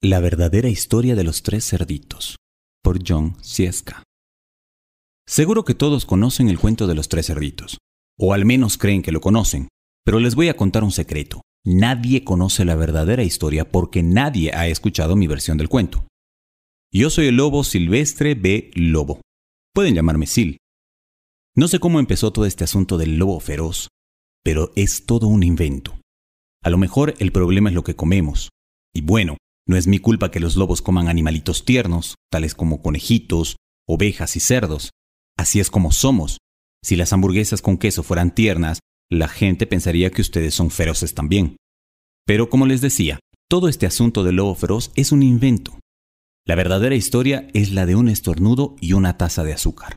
La verdadera historia de los tres cerditos, por John Sieska. Seguro que todos conocen el cuento de los tres cerditos, o al menos creen que lo conocen, pero les voy a contar un secreto. Nadie conoce la verdadera historia porque nadie ha escuchado mi versión del cuento. Yo soy el lobo silvestre B. Lobo. Pueden llamarme Sil. No sé cómo empezó todo este asunto del lobo feroz, pero es todo un invento. A lo mejor el problema es lo que comemos. Y bueno, no es mi culpa que los lobos coman animalitos tiernos, tales como conejitos, ovejas y cerdos. Así es como somos. Si las hamburguesas con queso fueran tiernas, la gente pensaría que ustedes son feroces también. Pero como les decía, todo este asunto del lobo feroz es un invento. La verdadera historia es la de un estornudo y una taza de azúcar.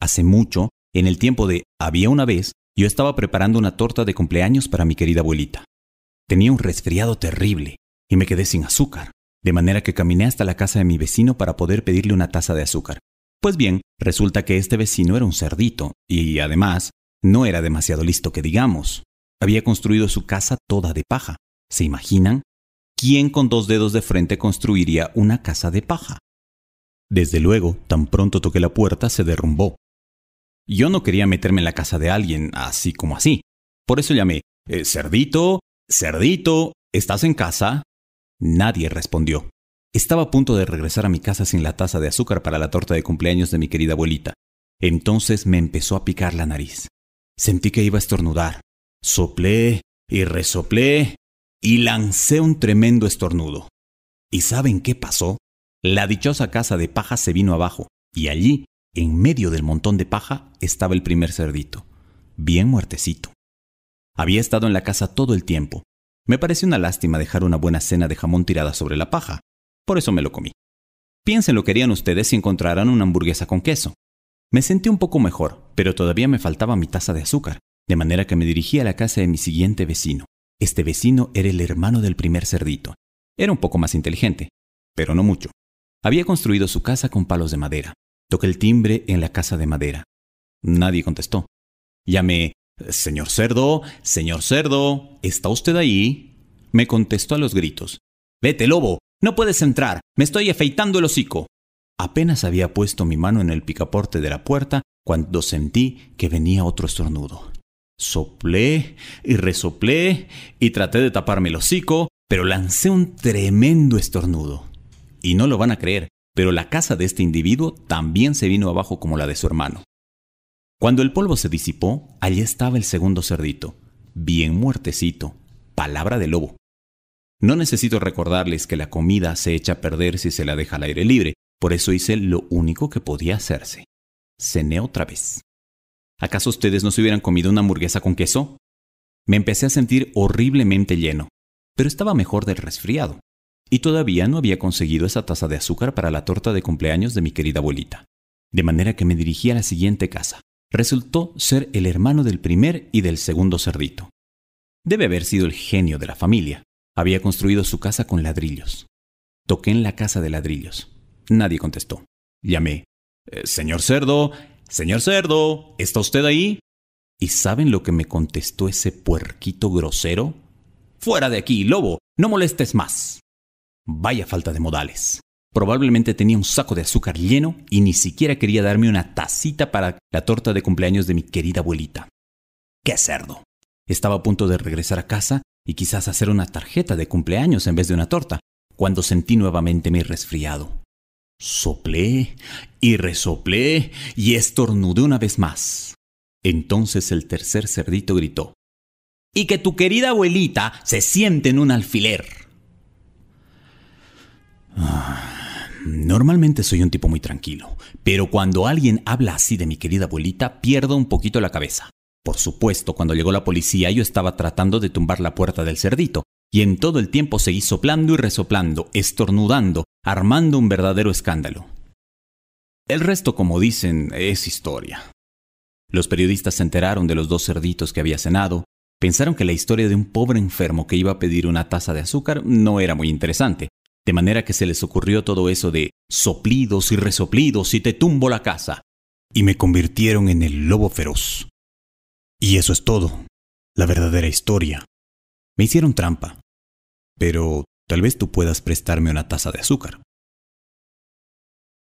Hace mucho, en el tiempo de había una vez, yo estaba preparando una torta de cumpleaños para mi querida abuelita. Tenía un resfriado terrible y me quedé sin azúcar, de manera que caminé hasta la casa de mi vecino para poder pedirle una taza de azúcar. Pues bien, resulta que este vecino era un cerdito, y además, no era demasiado listo que digamos. Había construido su casa toda de paja. ¿Se imaginan? ¿Quién con dos dedos de frente construiría una casa de paja? Desde luego, tan pronto toqué la puerta, se derrumbó. Yo no quería meterme en la casa de alguien así como así. Por eso llamé, eh, Cerdito, Cerdito, ¿estás en casa? Nadie respondió. Estaba a punto de regresar a mi casa sin la taza de azúcar para la torta de cumpleaños de mi querida abuelita. Entonces me empezó a picar la nariz. Sentí que iba a estornudar. Soplé y resoplé y lancé un tremendo estornudo. ¿Y saben qué pasó? La dichosa casa de paja se vino abajo y allí, en medio del montón de paja, estaba el primer cerdito, bien muertecito. Había estado en la casa todo el tiempo, me pareció una lástima dejar una buena cena de jamón tirada sobre la paja, por eso me lo comí. Piensen lo que harían ustedes si encontraran una hamburguesa con queso. Me sentí un poco mejor, pero todavía me faltaba mi taza de azúcar, de manera que me dirigí a la casa de mi siguiente vecino. Este vecino era el hermano del primer cerdito. Era un poco más inteligente, pero no mucho. Había construido su casa con palos de madera. Toqué el timbre en la casa de madera. Nadie contestó. Llamé Señor cerdo, señor cerdo, ¿está usted ahí? Me contestó a los gritos. Vete, lobo, no puedes entrar, me estoy afeitando el hocico. Apenas había puesto mi mano en el picaporte de la puerta cuando sentí que venía otro estornudo. Soplé y resoplé y traté de taparme el hocico, pero lancé un tremendo estornudo. Y no lo van a creer, pero la casa de este individuo también se vino abajo como la de su hermano. Cuando el polvo se disipó, allí estaba el segundo cerdito, bien muertecito, palabra de lobo. No necesito recordarles que la comida se echa a perder si se la deja al aire libre, por eso hice lo único que podía hacerse. Cené otra vez. ¿Acaso ustedes no se hubieran comido una hamburguesa con queso? Me empecé a sentir horriblemente lleno, pero estaba mejor del resfriado. Y todavía no había conseguido esa taza de azúcar para la torta de cumpleaños de mi querida abuelita. De manera que me dirigí a la siguiente casa, resultó ser el hermano del primer y del segundo cerdito. Debe haber sido el genio de la familia. Había construido su casa con ladrillos. Toqué en la casa de ladrillos. Nadie contestó. Llamé. Eh, señor cerdo, señor cerdo, ¿está usted ahí? ¿Y saben lo que me contestó ese puerquito grosero? Fuera de aquí, lobo, no molestes más. Vaya falta de modales. Probablemente tenía un saco de azúcar lleno y ni siquiera quería darme una tacita para la torta de cumpleaños de mi querida abuelita. ¡Qué cerdo! Estaba a punto de regresar a casa y quizás hacer una tarjeta de cumpleaños en vez de una torta, cuando sentí nuevamente mi resfriado. Soplé y resoplé y estornudé una vez más. Entonces el tercer cerdito gritó, Y que tu querida abuelita se siente en un alfiler. Normalmente soy un tipo muy tranquilo, pero cuando alguien habla así de mi querida abuelita, pierdo un poquito la cabeza. Por supuesto, cuando llegó la policía yo estaba tratando de tumbar la puerta del cerdito, y en todo el tiempo seguí soplando y resoplando, estornudando, armando un verdadero escándalo. El resto, como dicen, es historia. Los periodistas se enteraron de los dos cerditos que había cenado, pensaron que la historia de un pobre enfermo que iba a pedir una taza de azúcar no era muy interesante, de manera que se les ocurrió todo eso de soplidos y resoplidos y te tumbo la casa. Y me convirtieron en el lobo feroz. Y eso es todo. La verdadera historia. Me hicieron trampa. Pero Tal vez tú puedas prestarme una taza de azúcar.